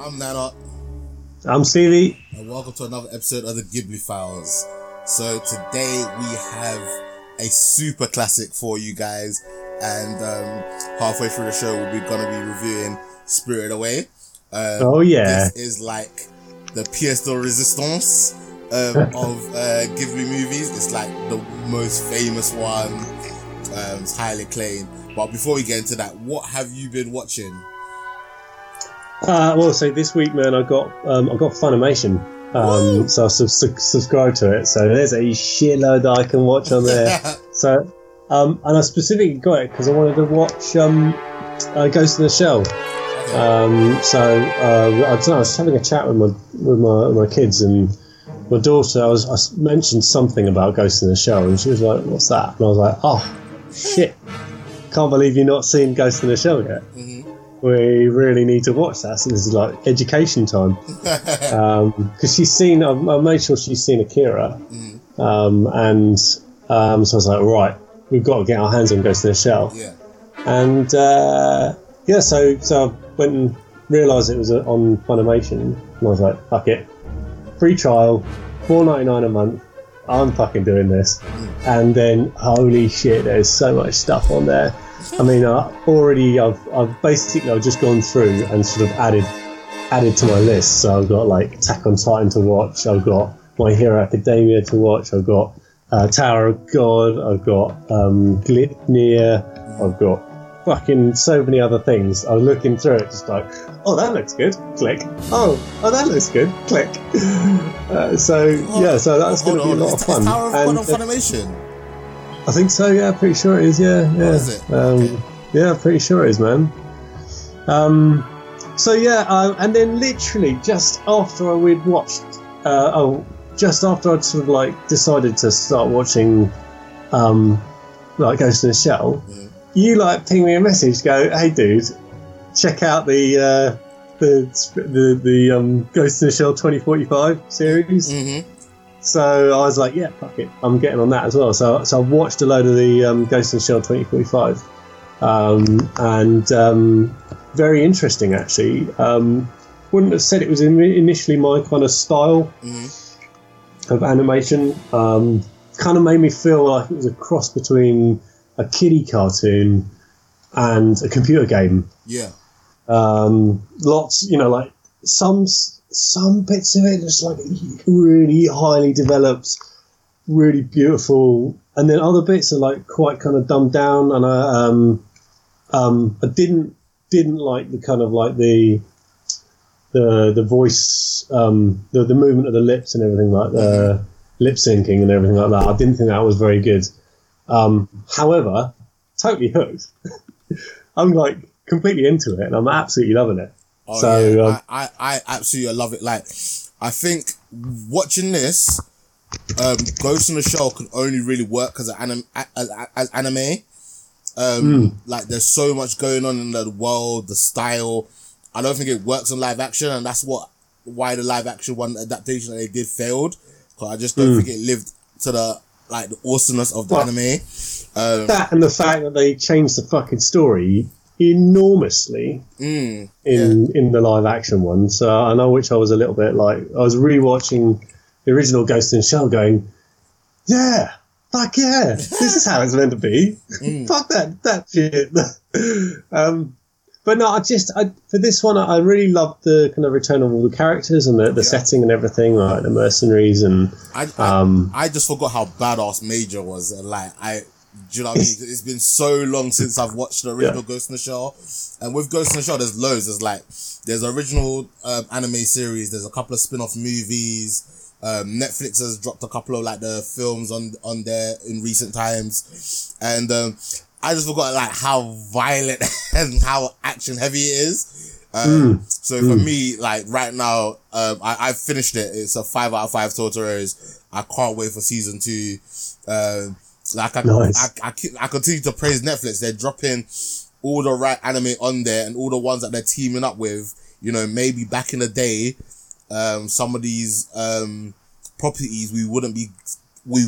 I'm Nana. I'm Stevie. And welcome to another episode of the Ghibli Files. So today we have a super classic for you guys. And um, halfway through the show, we're going to be reviewing Spirited Away. Um, oh, yeah. This is like the pièce de résistance um, of uh, Ghibli movies. It's like the most famous one. Um, it's highly acclaimed. But before we get into that, what have you been watching? Uh, well, so this week, man, I got um, I got Funimation, um, so I sub- sub- subscribe to it. So there's a shitload that I can watch on there. so, um, and I specifically got it because I wanted to watch um, uh, Ghost in the Shell. Um, so uh, I, don't know, I was having a chat with my with my, my kids and my daughter. I was I mentioned something about Ghost in the Shell, and she was like, "What's that?" And I was like, "Oh, shit! Can't believe you've not seen Ghost in the Shell yet." Mm-hmm we really need to watch that. So this is like education time because um, she's seen. I've, I've, made sure she's seen Akira, mm. um, and um, so I was like, right, we've got to get our hands on Ghost in the Shell. Yeah. And uh, yeah, so so I went and realised it was on Funimation, and I was like, fuck it, free trial, four ninety nine a month. I'm fucking doing this. Mm. And then, holy shit, there's so much stuff on there. I mean, I already, I've, I've basically, I've just gone through and sort of added, added to my list. So I've got like Attack on Titan to watch. I've got My Hero Academia to watch. I've got uh, Tower of God. I've got um, Gleipnir. I've got fucking so many other things. I was looking through it, just like, oh, that looks good. Click. Oh, oh, that looks good. Click. Uh, so yeah, so that's going to be a lot of fun. Tower of God on Funimation. I think so. Yeah, pretty sure it is. Yeah, yeah. Is um, okay. Yeah, pretty sure it is, man. Um, so yeah, uh, and then literally just after we'd watched, uh, oh, just after I'd sort of like decided to start watching, um, like Ghost in the Shell, mm-hmm. you like ping me a message, go, hey dude, check out the uh, the the the um, Ghost in the Shell 2045 series. Mm-hmm. So I was like, yeah, fuck it, I'm getting on that as well. So, so I watched a load of the um, Ghost in the Shell 2045, um, and um, very interesting actually. Um, wouldn't have said it was initially my kind of style mm-hmm. of animation. Um, kind of made me feel like it was a cross between a kiddie cartoon and a computer game. Yeah. Um, lots, you know, like some some bits of it just like really highly developed, really beautiful, and then other bits are like quite kind of dumbed down. And I, um, um, I didn't didn't like the kind of like the the the voice, um, the the movement of the lips and everything like the lip syncing and everything like that. I didn't think that was very good. Um, however, totally hooked. I'm like completely into it, and I'm absolutely loving it. Oh, so yeah. um, I, I, I absolutely love it. Like I think watching this, um, Ghost in the Shell can only really work as an anime, as, as anime. Um, mm. like there's so much going on in the world, the style. I don't think it works on live action, and that's what why the live action one adaptation that they did failed. Cause I just don't mm. think it lived to the like the awesomeness of the well, anime. Um, that and the fact that they changed the fucking story enormously mm, in yeah. in the live action one. So I know which I was a little bit like I was rewatching the original Ghost in the Shell, going, yeah, fuck yeah, this is how it's meant to be. Mm. fuck that that shit. um, but no, I just I, for this one I really loved the kind of return of all the characters and the, the yeah. setting and everything, like the mercenaries and. I, I, um, I just forgot how badass Major was, like I do you know what I mean? It's been so long since I've watched the original yeah. Ghost in the Shell. And with Ghost in the Shell, there's loads. There's like, there's original um, anime series. There's a couple of spin-off movies. Um, Netflix has dropped a couple of like the films on, on there in recent times. And, um, I just forgot like how violent and how action heavy it is. Um, mm. so for mm. me, like right now, um, I, I've finished it. It's a five out of five total areas. I can't wait for season two. Um, like I, nice. I, I, I, continue to praise Netflix. They're dropping all the right anime on there and all the ones that they're teaming up with. You know, maybe back in the day, um, some of these, um, properties we wouldn't be, we,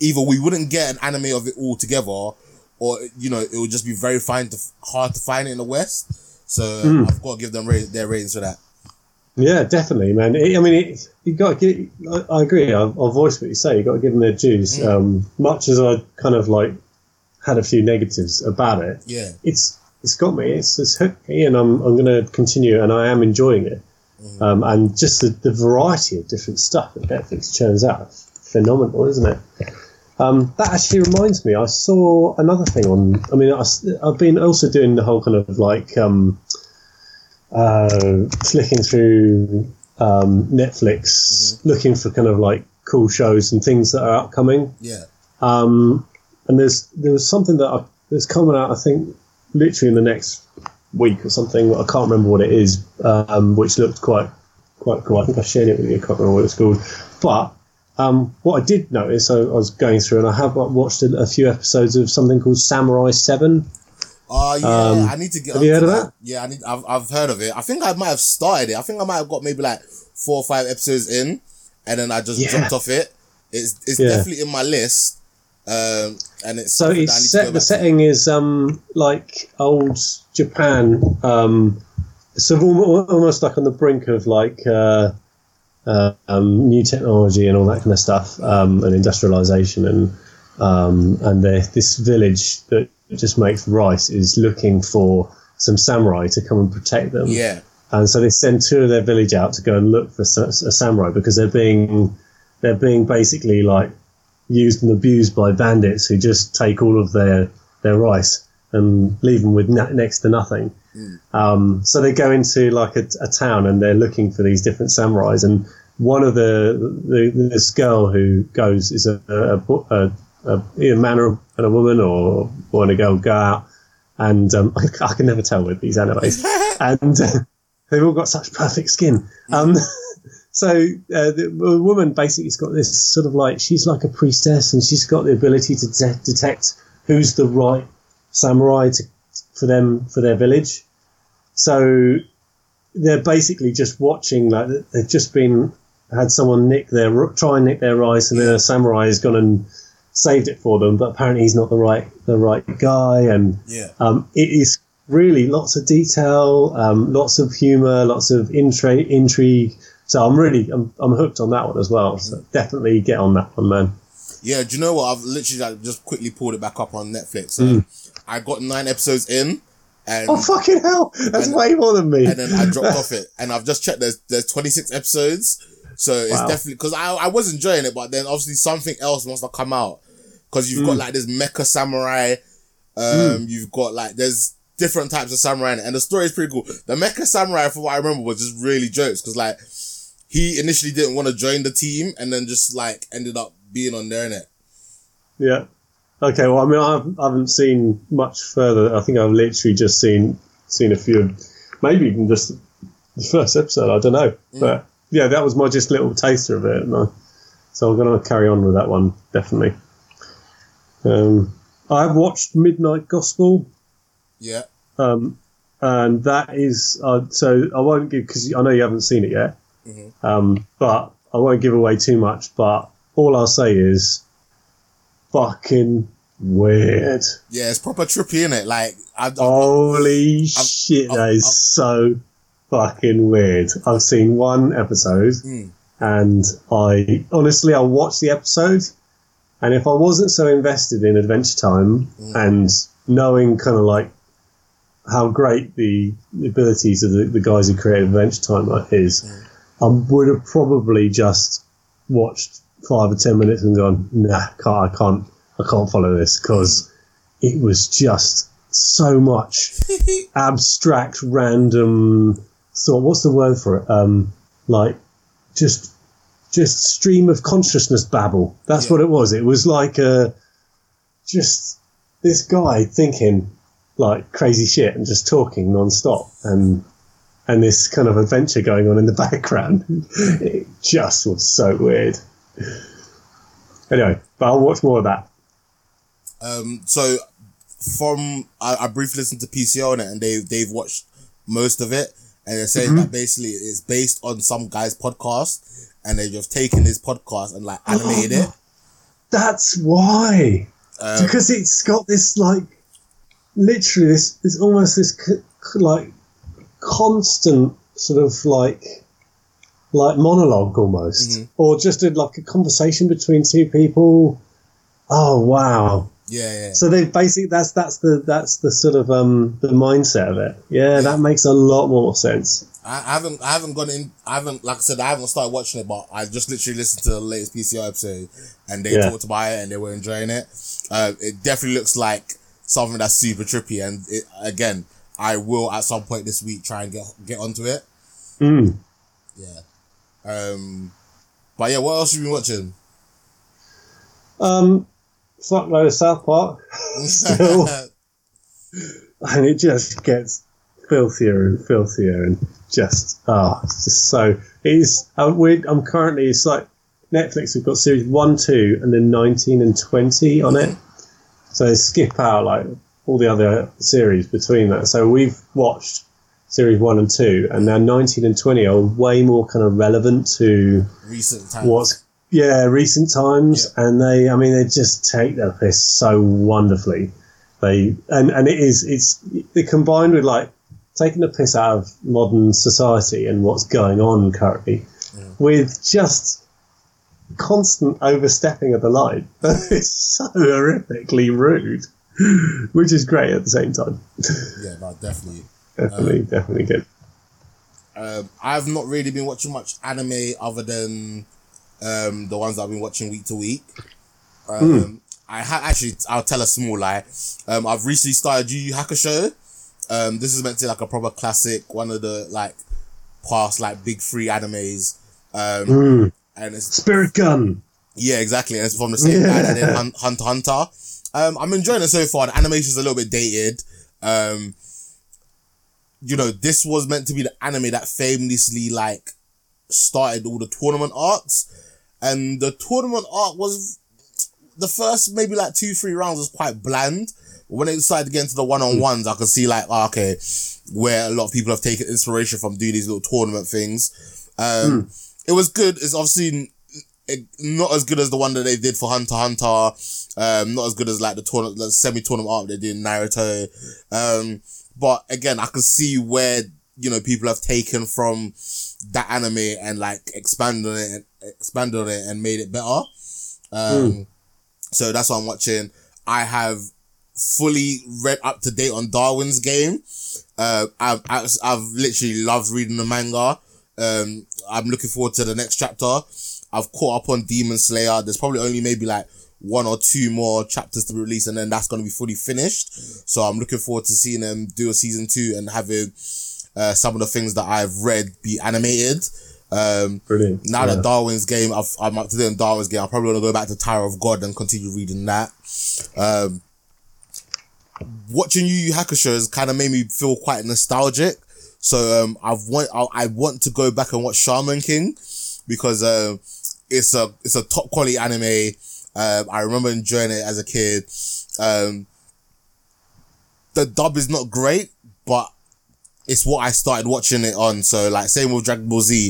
either we wouldn't get an anime of it all together or, you know, it would just be very fine to, hard to find it in the West. So mm. I've got to give them ra- their ratings for that. Yeah, definitely, man. It, I mean, it, you got to get. I, I agree. I'll, I'll, voice what you say. You got to give them their dues. Mm. Um, much as I kind of like had a few negatives about it, yeah, it's it's got me. It's it's hooked me, and I'm I'm going to continue, and I am enjoying it. Mm. Um, and just the, the variety of different stuff that Netflix churns out, phenomenal, isn't it? Um, that actually reminds me. I saw another thing on. I mean, I, have been also doing the whole kind of like um, uh, flicking through um, Netflix, mm-hmm. looking for kind of like cool shows and things that are upcoming. Yeah. Um, and there's there was something that I, that's coming out. I think literally in the next week or something. I can't remember what it is, um, which looked quite quite cool. I think I shared it with you. I can't remember what it's called, but. Um, what I did notice, I, I, was going through and I have watched a, a few episodes of something called Samurai Seven, Oh yeah, um, I need to get. Have you heard of that? that? Yeah, I need. I've, I've heard of it. I think I might have started it. I think I might have got maybe like four or five episodes in, and then I just yeah. dropped off it. It's it's yeah. definitely in my list. Um, and it's so it's set, the setting to. is um like old Japan. Um, so almost like on the brink of like uh, uh, um, new technology and all that kind of stuff, um, and industrialization and um, and this village that just makes rice is looking for some samurai to come and protect them. Yeah. And so they send two of their village out to go and look for a samurai because they're being they're being basically like used and abused by bandits who just take all of their their rice and leave them with na- next to nothing. Mm. Um, so they go into like a, a, town and they're looking for these different samurais. And one of the, the this girl who goes is a, a, a a, a man and a woman or boy and a girl go out, and um, I, I, can never tell with these animes, and uh, they've all got such perfect skin. Um, so uh, the, the, woman basically's got this sort of like she's like a priestess, and she's got the ability to de- detect who's the right samurai to, for them for their village. So they're basically just watching like they've just been had someone nick their try and nick their rice, and then a samurai has gone and saved it for them, but apparently he's not the right the right guy, and yeah. um, it is really lots of detail, um, lots of humor, lots of intrigue. intrigue. So I'm really I'm, I'm hooked on that one as well. So definitely get on that one, man. Yeah, do you know what? I've literally like, just quickly pulled it back up on Netflix. So mm. I got nine episodes in. And, oh fucking hell! That's and, way more than me. And then I dropped off it, and I've just checked. There's there's 26 episodes, so it's wow. definitely because I I was enjoying it, but then obviously something else must have come out because you've mm. got like this mecha samurai. Um, mm. you've got like there's different types of samurai, and the story is pretty cool. The mecha samurai, from what I remember, was just really jokes because like he initially didn't want to join the team, and then just like ended up being on there in it. Yeah. Okay. Well, I mean, I've, I haven't seen much further. I think I've literally just seen seen a few, maybe even just the first episode. I don't know, mm. but yeah, that was my just little taster of it. I, so I'm going to carry on with that one definitely. Um, I've watched Midnight Gospel. Yeah. Um, and that is uh, so I won't give because I know you haven't seen it yet. Mm-hmm. Um, but I won't give away too much. But all I'll say is, fucking weird. Yeah, it's proper trippy, isn't it? Like, I, I, holy I, shit, that is so fucking weird. I've seen one episode, mm. and I honestly I watched the episode and if I wasn't so invested in Adventure Time mm. and knowing kind of like how great the abilities of the, the guys who created Adventure Time is, mm. I would have probably just watched five or ten minutes and gone, nah, can't, I can't, I can't follow this because it was just so much abstract, random thought. What's the word for it? Um, like just just stream of consciousness babble. That's yeah. what it was. It was like uh, just this guy thinking like crazy shit and just talking non-stop and and this kind of adventure going on in the background. it just was so weird. Anyway, but I'll watch more of that. Um, so from I, I briefly listened to PCO on it and they they've watched most of it and they're saying mm-hmm. that basically it's based on some guy's podcast and they've just taken his podcast and like animated it. That's why. Um, because it's got this like literally this it's almost this like constant sort of like like monologue almost, Mhm. or just a, like a conversation between two people. Oh wow! Yeah, yeah. So they basically that's that's the that's the sort of um the mindset of it. Yeah, that makes a lot more sense. I haven't I haven't gone in I haven't like I said I haven't started watching it but I just literally listened to the latest PCO episode and they Yeah. talked about it and they were enjoying it. Uh, it definitely looks like something that's super trippy and it, again I will at some point this week try and get get onto it. Mm. Yeah. Um. But yeah, what else have you been watching? Um, fuckload of South Park, Still. and it just gets filthier and filthier, and just ah, it's just so. It is. Uh, we're, I'm currently. It's like Netflix. We've got series one, two, and then nineteen and twenty on it. So they skip out like all the other series between that. So we've watched series one and two, and now nineteen and twenty are way more kind of relevant to Recent times. what's yeah recent times and they i mean they just take their piss so wonderfully they and and it is it's it combined with like taking the piss out of modern society and what's going on currently with just constant overstepping of the line it's so horrifically rude which is great at the same time Yeah, no, definitely. definitely definitely good Um, I've not really been watching much anime other than um, the ones I've been watching week to week. Um, I ha- actually, I'll tell a small lie. Um, I've recently started Yu Yu Hakusho. Um, this is meant to be like a proper classic, one of the like past like big three animes. Um, Mm. and it's spirit gun yeah, exactly. And it's from the same guy that did Hun- Hunter Hunter. Um, I'm enjoying it so far. The animation's a little bit dated. Um, you know, this was meant to be the anime that famously like started all the tournament arcs, and the tournament arc was the first maybe like two three rounds was quite bland. When they decided to get into the one on ones, I could see like ah, okay, where a lot of people have taken inspiration from doing these little tournament things. Um, it was good. It's obviously not as good as the one that they did for Hunter Hunter. Um, not as good as like the tournament, the semi tournament arc they did in Naruto. Um, but again, I can see where you know people have taken from that anime and like expanded it, and expanded it, and made it better. Um, so that's what I'm watching. I have fully read up to date on Darwin's game. Uh, I've, I've, literally loved reading the manga. Um, I'm looking forward to the next chapter. I've caught up on Demon Slayer. There's probably only maybe like one or two more chapters to be released and then that's going to be fully finished. So I'm looking forward to seeing them do a season two and having, uh, some of the things that I've read be animated. Um, brilliant now Yeah. that Darwin's game, I've, I'm up to date on Darwin's game. I'm probably gonna go back to Tower of God and continue reading that. Um, watching Yu Yu Hakusho has kind of made me feel quite nostalgic. So um, I've want I, I want to go back and watch Shaman King because uh, it's a it's a top quality anime. Um, I remember enjoying it as a kid. Um, the dub is not great, but it's what I started watching it on. So like same with Dragon Ball Z.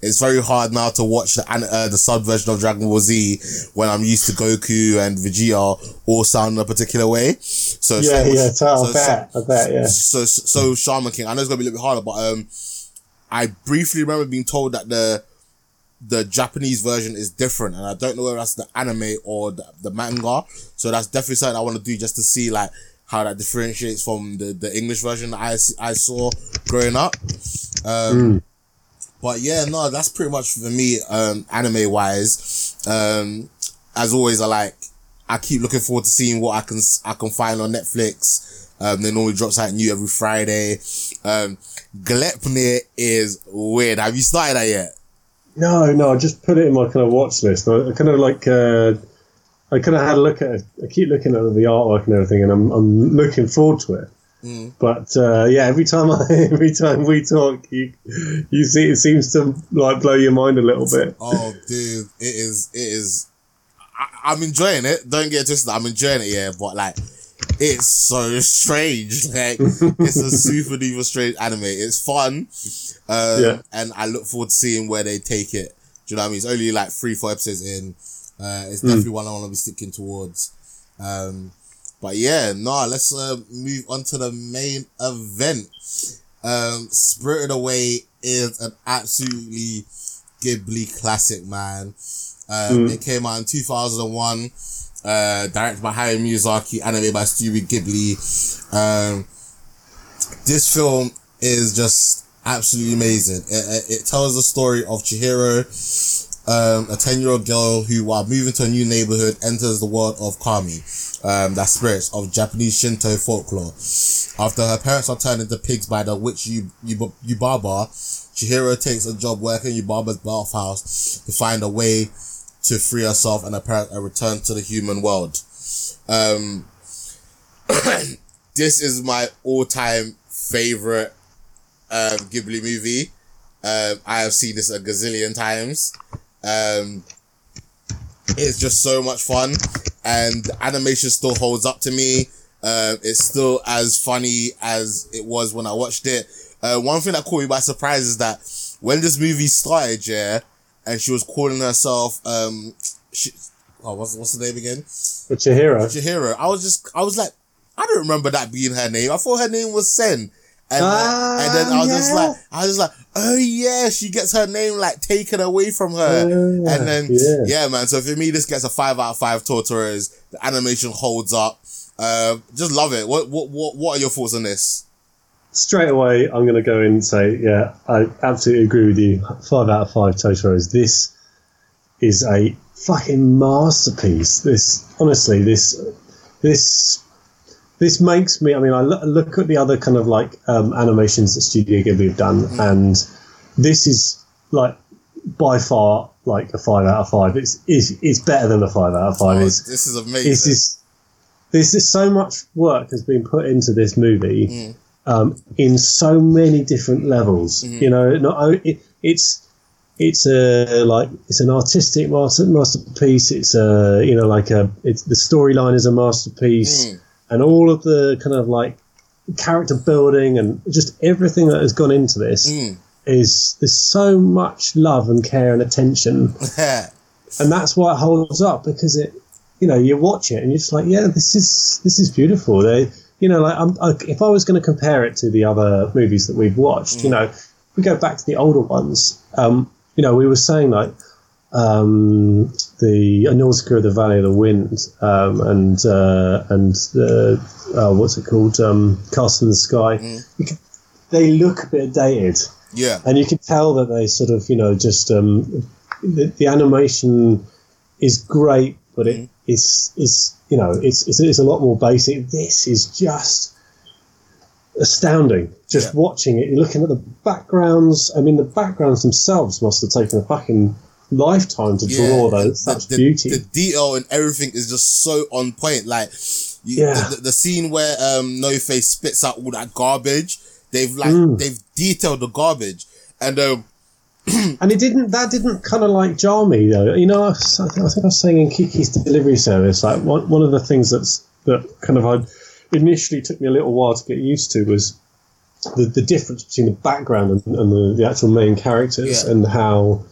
It's very hard now to watch the uh, the sub version of Dragon Ball Z when I'm used to Goku and Vegeta all sound a particular way. So yeah with- yeah so, i so- bet i bet yeah so so Shaman King. I know it's gonna be a little bit harder, but um, I briefly remember being told that the the Japanese version is different, and I don't know whether that's the anime or the, the manga. So that's definitely something I want to do just to see like how that differentiates from the the English version that I I saw growing up. Um, but yeah, no, that's pretty much for me. Um, anime wise, um, as always, I like. I keep looking forward to seeing what I can I can find on Netflix. Um, they normally drops something new every Friday. Um, Gleipnir is weird. Have you started that yet? No, no, I just put it in my kind of watch list. I kind of like, uh, I kind of had a look at it. I keep looking at the artwork and everything, and I'm, I'm looking forward to it. Mm. But uh, yeah, every time I, every time we talk, you, you see, it seems to like blow your mind a little bit. Oh, dude, it is. It is. I, I'm enjoying it. Don't get twisted. I'm enjoying it, yeah. But like, it's so strange. Like, it's a super duper strange anime. It's fun, um, Yeah. and I look forward to seeing where they take it. Do you know what I mean? It's only like three, four episodes in. Uh, it's definitely one I want to be sticking towards. Um, but yeah, no, let's uh, move on to the main event. Um, Spirited Away is an absolutely Ghibli classic, man. Um, It came out in 2001, uh, directed by Hayao Miyazaki, animated by Studio Ghibli. Um, this film is just absolutely amazing. It, it, it tells the story of Chihiro, um, a 10 year old girl who, while moving to a new neighborhood, enters the world of Kami, um, that spirits of Japanese Shinto folklore. After her parents are turned into pigs by the witch Yu- Yu- Yubaba, Chihiro takes a job working in Yubaba's bathhouse to find a way to free herself and her parents and return to the human world. Um, this is my all-time favorite um, Ghibli movie. Um, I have seen this a gazillion times. Um, it's just so much fun, and the animation still holds up to me. Uh, it's still as funny as it was when I watched it. Uh, one thing that caught me by surprise is that when this movie started, yeah, and she was calling herself, um, she, oh, what's what's the name again? Chihiro. Chihiro. I was just, I was like, I don't remember that being her name. I thought her name was Sen. And, Ah, and then I was just like, I was just like, oh yeah, she gets her name like taken away from her. Yeah, and then, yeah. yeah. man. So for me, this gets a five out of five Totoros. The animation holds up. Uh, just love it. What, what, what, what are your thoughts on this? Straight away, I'm going to go in and say, yeah, I absolutely agree with you. Five out of five Totoros. This is a fucking masterpiece. This, honestly, this, this, this makes me. I mean, I look, look at the other kind of like um, animations that Studio Ghibli have done, and this is like by far like a five out of five. It's it's, it's better than a five out of five. Oh, It's this is amazing. this is this is so much work has been put into this movie Mm. um, in so many different levels. Mm-hmm. You know, not it, it's it's a like it's an artistic master, masterpiece. It's a you know like a it's the storyline is a masterpiece, Mm. And all of the kind of like character building and just everything that has gone into this Mm. is there's so much love and care and attention. And that's why it holds up because it you know you watch it and you're just like yeah this is this is beautiful. They you know like I'm, I, if i was going to compare it to the other movies that we've watched you know we go back to the older ones. Um you know we were saying like um the Nausicaa of the Valley of the Wind um and uh and the uh, what's it called? Um Castle in the Sky. Could, they look a bit dated. Yeah. and you can tell that they sort of you know just um, the, the animation is great but it is is you know it's, it's it's a lot more basic. This is just astounding just Yeah. watching it. You're looking at the backgrounds. I mean the backgrounds themselves must have taken a fucking lifetime to draw and those such the, beauty The detail and everything is just so on point. Like, you, Yeah. the, the, scene where um No Face spits out all that garbage, they've like Mm. they've detailed the garbage, and um and it didn't that didn't kind of like jar me though you know I, I think I was saying in Kiki's delivery service like one, one of the things that's that kind of I initially took me a little while to get used to was the, the difference between the background and, and the, the actual main characters Yeah. and how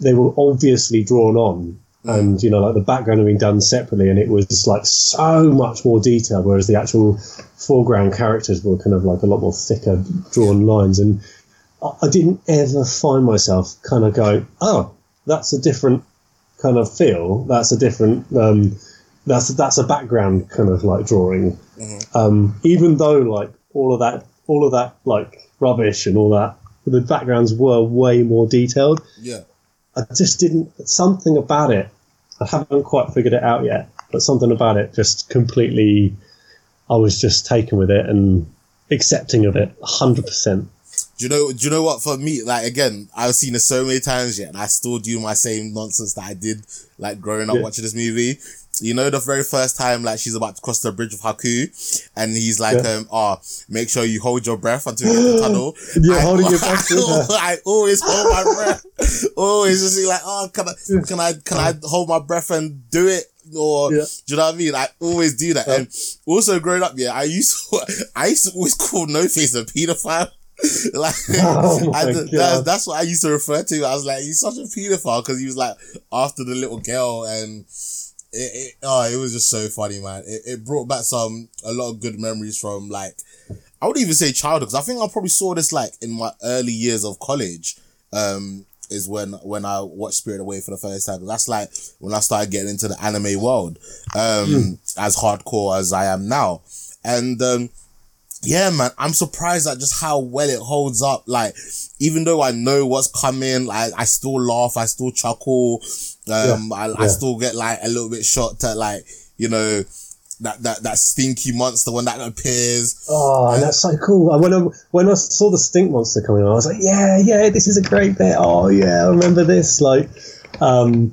they were obviously drawn on and you know like the background had been done separately and it was like so much more detailed whereas the actual foreground characters were kind of like a lot more thicker drawn lines and I- didn't ever find myself kind of going, oh, that's a different kind of feel. That's a different. Um, that's that's a background kind of like drawing. Um, even though like all of that, all of that like rubbish and all that, the backgrounds were way more detailed. yeah, I just didn't. Something about it. I haven't quite figured it out yet, but something about it just completely. I was just taken with it and accepting of it, hundred percent. do you know? Do you know what? For me, like again, I've seen it so many times yet, and I still do my same nonsense that I did like growing up Yeah. watching this movie. You know, the very first time, like she's about to cross the bridge of Haku, and he's like, Yeah. um, "Oh, make sure you hold your breath until you hit the tunnel." Yeah, I, holding your breath, yeah. I always hold my breath. always just like, "Oh, can I, can I, can I hold my breath and do it?" Or Yeah. do you know what I mean? I always do that. And also growing up, yeah, I used to, I used to always call No Face a pedophile. like, Oh I- God. that's, that's what I used to refer to. I was like, he's such a pedophile because he was like after the little girl and it, it, oh, it was just so funny, man. It, it brought back some, a lot of good memories from like, I would even say childhood because I think I probably saw this like in my early years of college. Um, is when when I watched Spirit Away for the first time. That's like when I started getting into the anime world, um, Mm. as hardcore as I am now, and um, yeah, man, I'm surprised at just how well it holds up. Like, even though I know what's coming, like I still laugh, I still chuckle, um, I, I yeah. still get like a little bit shocked at like you know that that that stinky monster when that appears. Oh, and that's so cool. When I, when I saw the stink monster coming on, I was like, yeah, yeah, this is a great bit. Oh, yeah, I remember this. Like, um,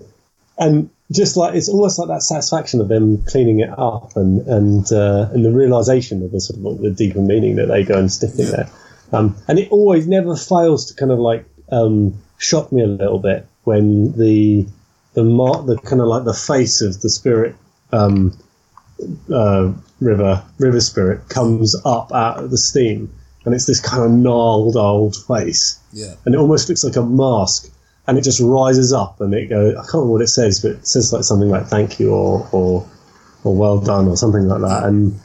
and just like it's almost like that satisfaction of them cleaning it up and and uh, and the realization of the sort of the deeper meaning that they go and stick in there. Um, and it always never fails to kind of like um, shock me a little bit when the the mar- the kind of like the face of the spirit um, uh, river river spirit comes up out of the steam, and it's this kind of gnarled old face, Yeah, and it almost looks like a mask, and it just rises up, and it goes. I can't remember what it says, but it says like something like "thank you" or or or "well done" or something like that, and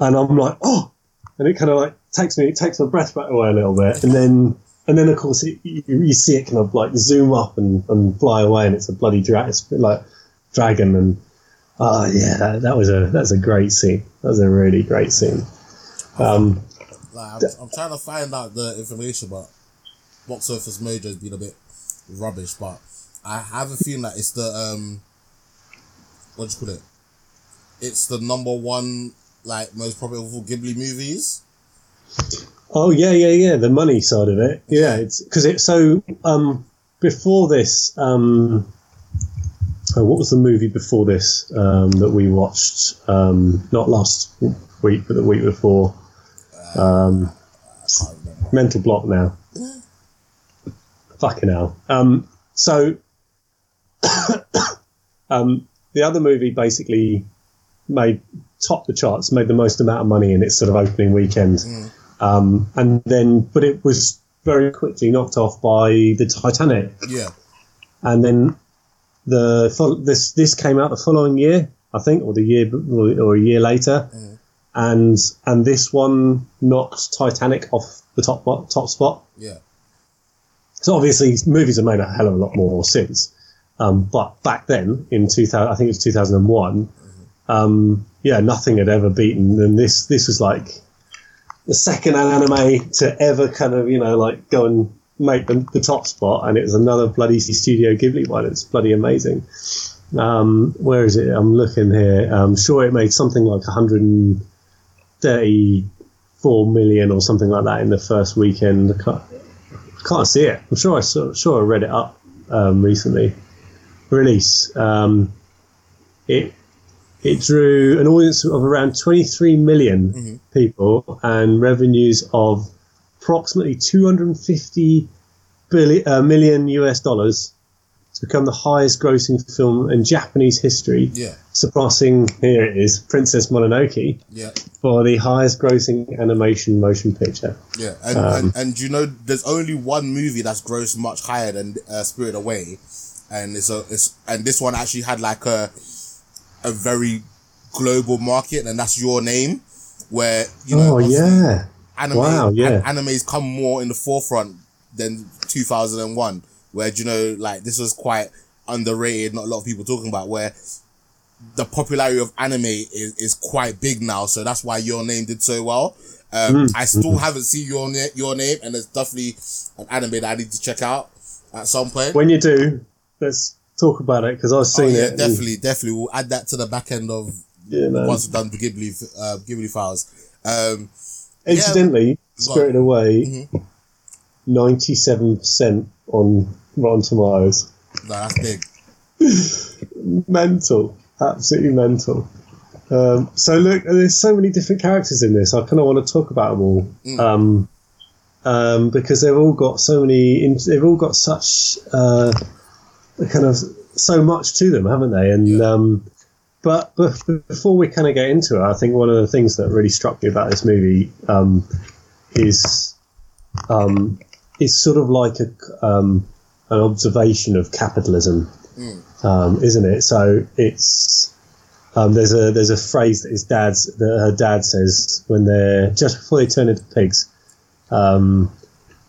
and I'm like, oh, and it kind of like takes me, it takes my breath back away a little bit, and then. And then, of course, it, you, you see it kind of like zoom up and, and fly away, and it's a bloody dragon, like dragon, and Oh yeah, that, that was a that's a great scene. That was a really great scene. Um, like I'm, I'm trying to find out the information, but box office mojo has been a bit rubbish. But I have a feeling that it's the um, what do you call it? It's the number one like most profitable Ghibli movies. oh yeah, yeah, yeah. The money side of it, yeah. It's because it's so. Um, before this, um, oh, what was the movie before this um, that we watched? Um, not last week, but the week before. Um, I can't remember. mental block now. Fucking hell. Um, so, um, the other movie basically made top the charts, made the most amount of money in its sort of opening weekend, um, and then but it was very quickly knocked off by the Titanic, Yeah, and then the this this came out the following year, I think, or the year or, or a year later, and and this one knocked Titanic off the top top spot. yeah, So obviously, movies have made a hell of a lot more since. Um, but back then, in 2000, I think it was 2001, um, yeah, nothing had ever beaten. And this this was like the second anime to ever kind of, you know, like go and make the, the top spot. And it was another bloody Studio Ghibli one. It's bloody amazing. Um, where is it? I'm looking here. I'm sure it made something like 134 million or something like that in the first weekend. Can't see it. I'm sure I saw, sure I read it up um, recently. Release. Um, it it drew an audience of around 23 million people and revenues of approximately 250 billion uh, million US dollars to become the highest grossing film in Japanese history, yeah, surpassing here it is Princess Mononoke yeah, for the highest grossing animation motion picture. yeah. And, and and you know, there's only one movie that's grossed much higher than uh, Spirit Away, and it's a it's and this one actually had like a a very global market, and that's Your Name, where you know. Oh yeah. anime, Wow, yeah. an- animes come more in the forefront than 2001, where you know, like this was quite underrated. Not a lot of people talking about where the popularity of anime is, is quite big now. So that's why Your Name did so well. Um, Mm. I still haven't seen Your Name, Your Name, and it's definitely an anime that I need to check out at some point. When you do, let's talk about it because I've oh seen yeah, it. and- definitely, definitely. We'll add that to the back end of Yeah, man. once we've done the Ghibli, uh, Ghibli files. Um, Incidentally, on. Spirited Away, Mhm. ninety-seven percent on Rotten Tomatoes. that's big. Mental, absolutely mental. Um, so look, there's so many different characters in this. I kind of want to talk about them all Mm. um, um, because they've all got so many. in- They've all got such uh, kind of so much to them, haven't they? And Yeah. um, but, but before we kind of get into it, I think one of the things that really struck me about this movie um, is um, is sort of like a um, an observation of capitalism, um, isn't it? So it's um, there's a there's a phrase that his dad's that her dad says when they're just before they turn into pigs. Um,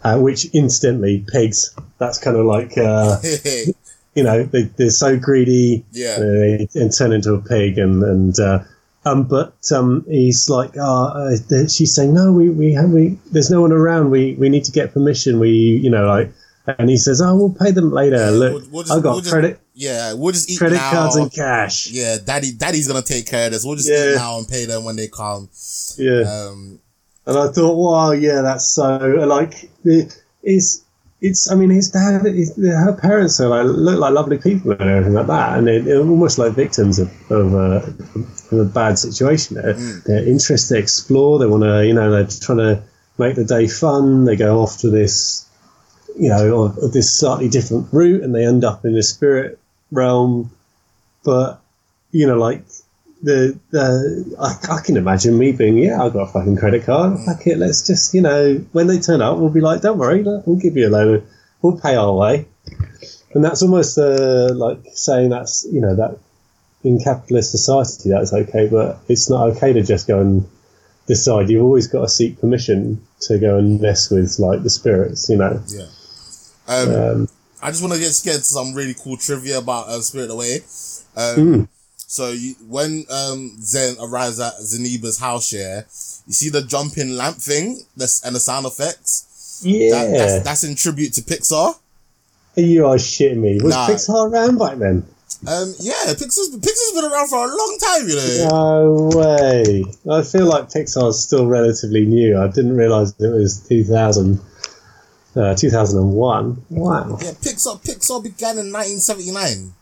uh, which instantly pigs. That's kind of like uh, you know they, they're so greedy, yeah. they, and turn into a pig, and and uh, um, but um, he's like, uh, uh, she's saying, no, we we have we. There's no one around. We we need to get permission. We you know like, and he says, oh, we'll pay them later. Look, We'll- we'll just- I got we'll just- credit Yeah, we'll just eat credit now. cards and cash. Yeah, daddy, daddy's gonna take care of this. We'll just Yeah. eat now and pay them when they come. Yeah. Um, And I thought, wow, yeah, that's so like it's it's. I mean, his dad, his, her parents are like look like lovely people and everything like that, and they're, they're almost like victims of of, uh, of a bad situation. They're, they're interested, they explore, they want to, you know, they're trying to make the day fun. They go off to this, you know, of this slightly different route, and they end up in the spirit realm. But you know, like the the I, I can imagine me being yeah I've got a fucking credit card. Fuck it let's just you know when they turn up we'll be like don't worry we'll give you a loan. We'll pay our way and that's almost uh, like saying that's you know that in capitalist society that's okay but it's not okay to just go and decide. You've always got to seek permission to go and mess with like the spirits you know? Yeah. Um, um, I just want to get get some really cool trivia about uh, Spirit Away. Um, Mm. So you, when um, Sen arrives at Zeniba's house, yeah, you see the jumping lamp thing, this and the sound effects. yeah That, that's, that's in tribute to Pixar. you are shitting me was Nah. Pixar around back then Um, yeah, Pixar's Pixar's been around for a long time, you know. No way. I feel like Pixar's still relatively new. I didn't realise it was 2000, uh, 2001. Wow. Yeah, Pixar Pixar began in 1979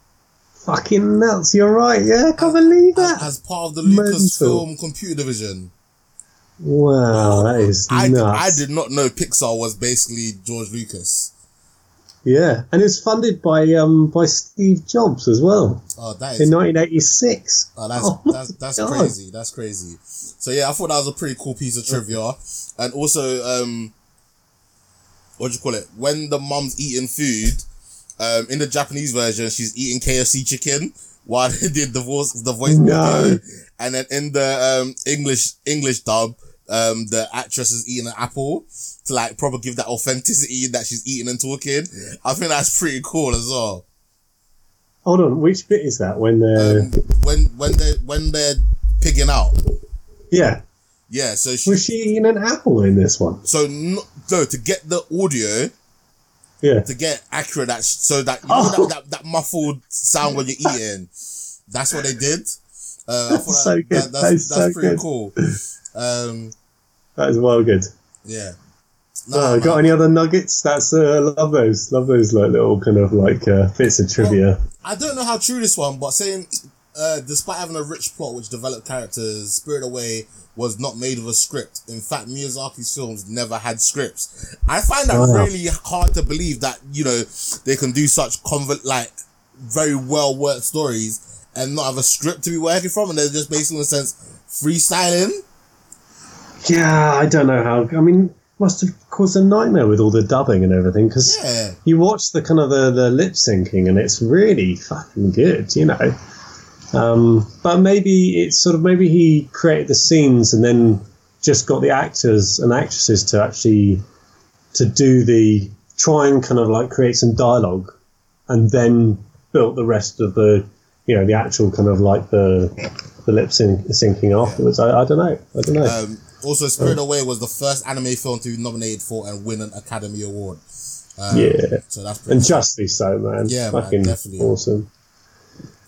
Fucking nuts. You're right. Yeah, I can't believe that. as part of the Lucasfilm computer division. Wow, that is I, nuts. I did not know Pixar was basically George Lucas. Yeah, and it's funded by um by Steve Jobs as well Oh, that in 1986. oh, that's Oh that's that's God. crazy. That's crazy. So yeah, I thought that was a pretty cool piece of trivia, and also um, what do you call it? When the mum's eating food, um, in the Japanese version, she's eating KFC chicken while they did the voice the voice No. and then in the um English English dub, um, the actress is eating an apple to like probably give that authenticity that she's eating and talking. I think that's pretty cool as well. Hold on, which bit is that when they're Um, when when they when they're pigging out, yeah? Yeah. So she Was she eating an apple in this one? so no, no to get the audio Yeah. to get accurate that so that you know Oh. that, that that muffled sound when you're eating. That's what they did. Uh, That's so that, good. that- That that's that's so pretty good. cool. Um, That is well good. yeah. Oh, Nah, got any other nuggets? That's uh, I love those. Love those like little kind of like uh, bits of trivia. I don't know how true this one, but saying uh, despite having a rich plot which developed characters, Spirit Away was not made of a script. In fact, Miyazaki's films never had scripts. I find that Wow. really hard to believe that you know they can do such convert like very well worked stories and not have a script to be working from, and they're just basically in a sense freestyling. Yeah, I don't know how. I mean, must have caused a nightmare with all the dubbing and everything because Yeah, you watch the kind of the, the lip syncing and it's really fucking good, you know. Um, but maybe it's sort of maybe he created the scenes and then just got the actors and actresses to actually to do the try and kind of like create some dialogue and then built the rest of the you know the actual kind of like the the lip sync, syncing afterwards. I, I don't know. I don't know. Um, also, Spirit Away was the first anime film to be nominated for and win an Academy Award. Um, yeah. So that's pretty And justly so, man. Yeah, man, Fucking definitely. awesome.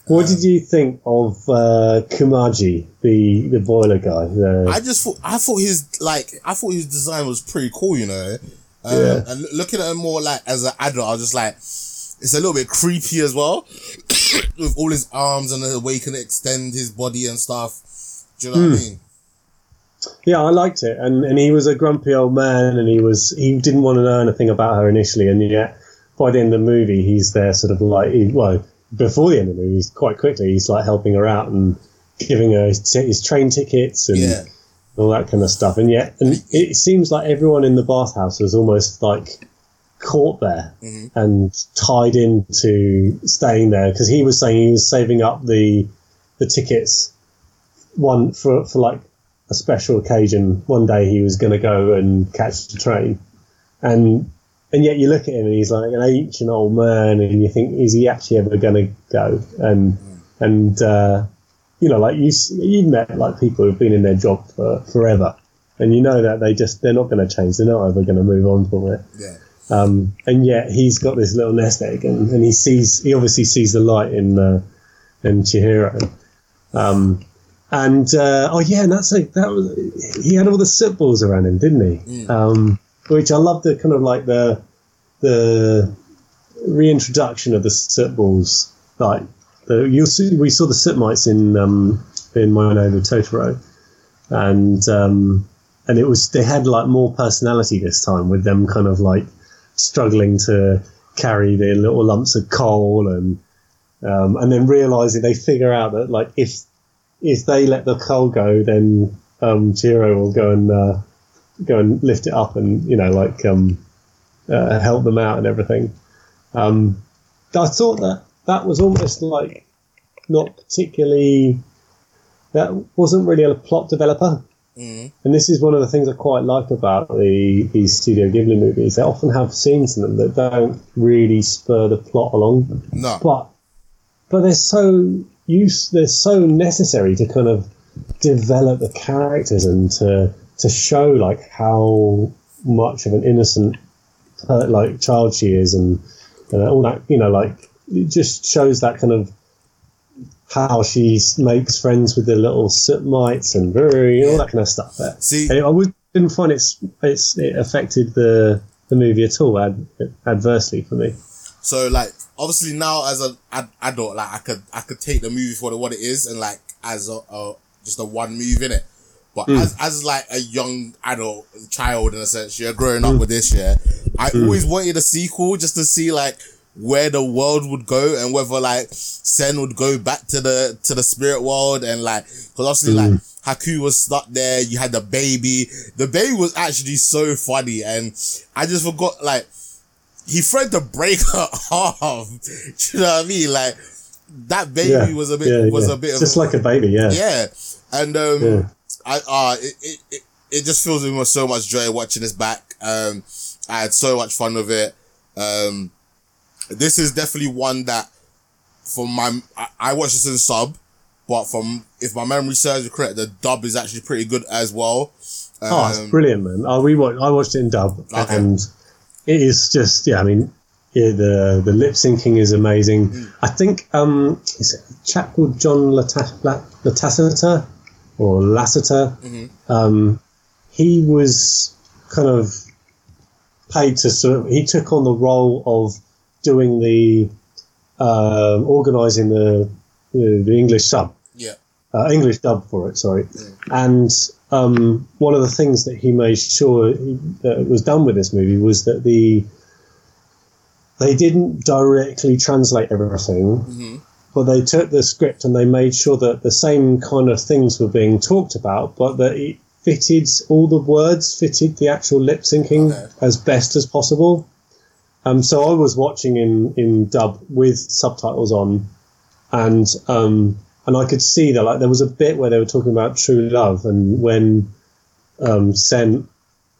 What did you think of uh, Kamaji, the the boiler guy? The, I just thought I thought his like I thought his design was pretty cool, you know. Um, Yeah. And looking at him more like as an adult, I was just like, it's a little bit creepy as well, with all his arms and the way he can extend his body and stuff. Do you know Hmm. what I mean? yeah, I liked it, and and he was a grumpy old man, and he was he didn't want to know anything about her initially, and yet by the end of the movie, he's there, sort of like he, well before the end of the movie, quite quickly he's like helping her out and giving her his, t- his train tickets and Yeah. all that kind of stuff. And yet, and it seems like everyone in the bathhouse was almost like caught there Mhm. and tied into staying there because he was saying he was saving up the the tickets one for for like a special occasion. One day he was going to go and catch the train, and and yet you look at him and he's like an ancient old man, and you think, is he actually ever going to go? And and uh, you know, like you you met like people who've been in their job for forever, and you know that they just they're not going to change. They're not ever going to move on from it. Yeah. Um, and yet he's got this little nest egg, and, and he sees he obviously sees the light in uh, in Chihiro. Um, and uh, oh yeah, and that's like that was he had all the soot balls around him, didn't he? Mm. Um, which I love the kind of like the the reintroduction of the soot balls. Like the you see, we saw the soot mites in um, in My Neighbor Totoro, and um, and it was they had like more personality this time with them kind of like struggling to carry their little lumps of coal and um, and then realizing they figure out that like if if they let the coal go, then um, Jiro will go and uh, go and lift it up and you know like um, uh, help them out and everything. Um, I thought that that was almost like not particularly that wasn't really a plot developer. Mm. And this is one of the things I quite like about the these Studio Ghibli movies. They often have scenes in them that don't really spur the plot along, No. but but they're so use they're so necessary to kind of develop the characters and to to show like how much of an innocent uh, like child she is and uh, all that you know like it just shows that kind of how she makes friends with the little soot mites and all that kind of stuff there. See, And I would, didn't find it's, it's it affected the the movie at all ad, adversely for me. so like obviously now as an ad- adult, like I could I could take the movie for what it is and like as a, a just a one move in it. But hmm. as as like a young adult child in a sense, you're growing up hmm. with this, yeah. I hmm. always wanted a sequel just to see like where the world would go and whether like Sen would go back to the to the spirit world and like because obviously like Haku was stuck there. You had the baby. The baby was actually so funny, and I just forgot like he threatened to break her. Do you know what I mean? Like that baby Yeah, was a bit yeah, was yeah. a bit just a, like a baby, yeah. yeah, and um, I uh, it, it it it just fills me with so much joy watching this back. Um, I had so much fun with it. Um, this is definitely one that, from my I, I watched this in sub, but from if my memory serves me correct, the dub is actually pretty good as well. Um, Oh, it's brilliant, man! Oh, we watched, I watched it in dub, Okay. and it is just yeah. I mean, yeah, the the lip syncing is amazing. Mm. I think um, is it a chap called John Lata- La- Lasseter or Lasseter. Mm-hmm. Um, he was kind of paid to sort of. He took on the role of doing the um, organising the, the the English sub yeah, uh, English dub for it, sorry. And um, one of the things that he made sure he, that was done with this movie was that the they didn't directly translate everything, hmm but they took the script and they made sure that the same kind of things were being talked about, but that it fitted all the words fitted the actual lip syncing Okay. as best as possible. Um, so I was watching in, in dub with subtitles on, and um, and I could see that like there was a bit where they were talking about true love, and when um, Sen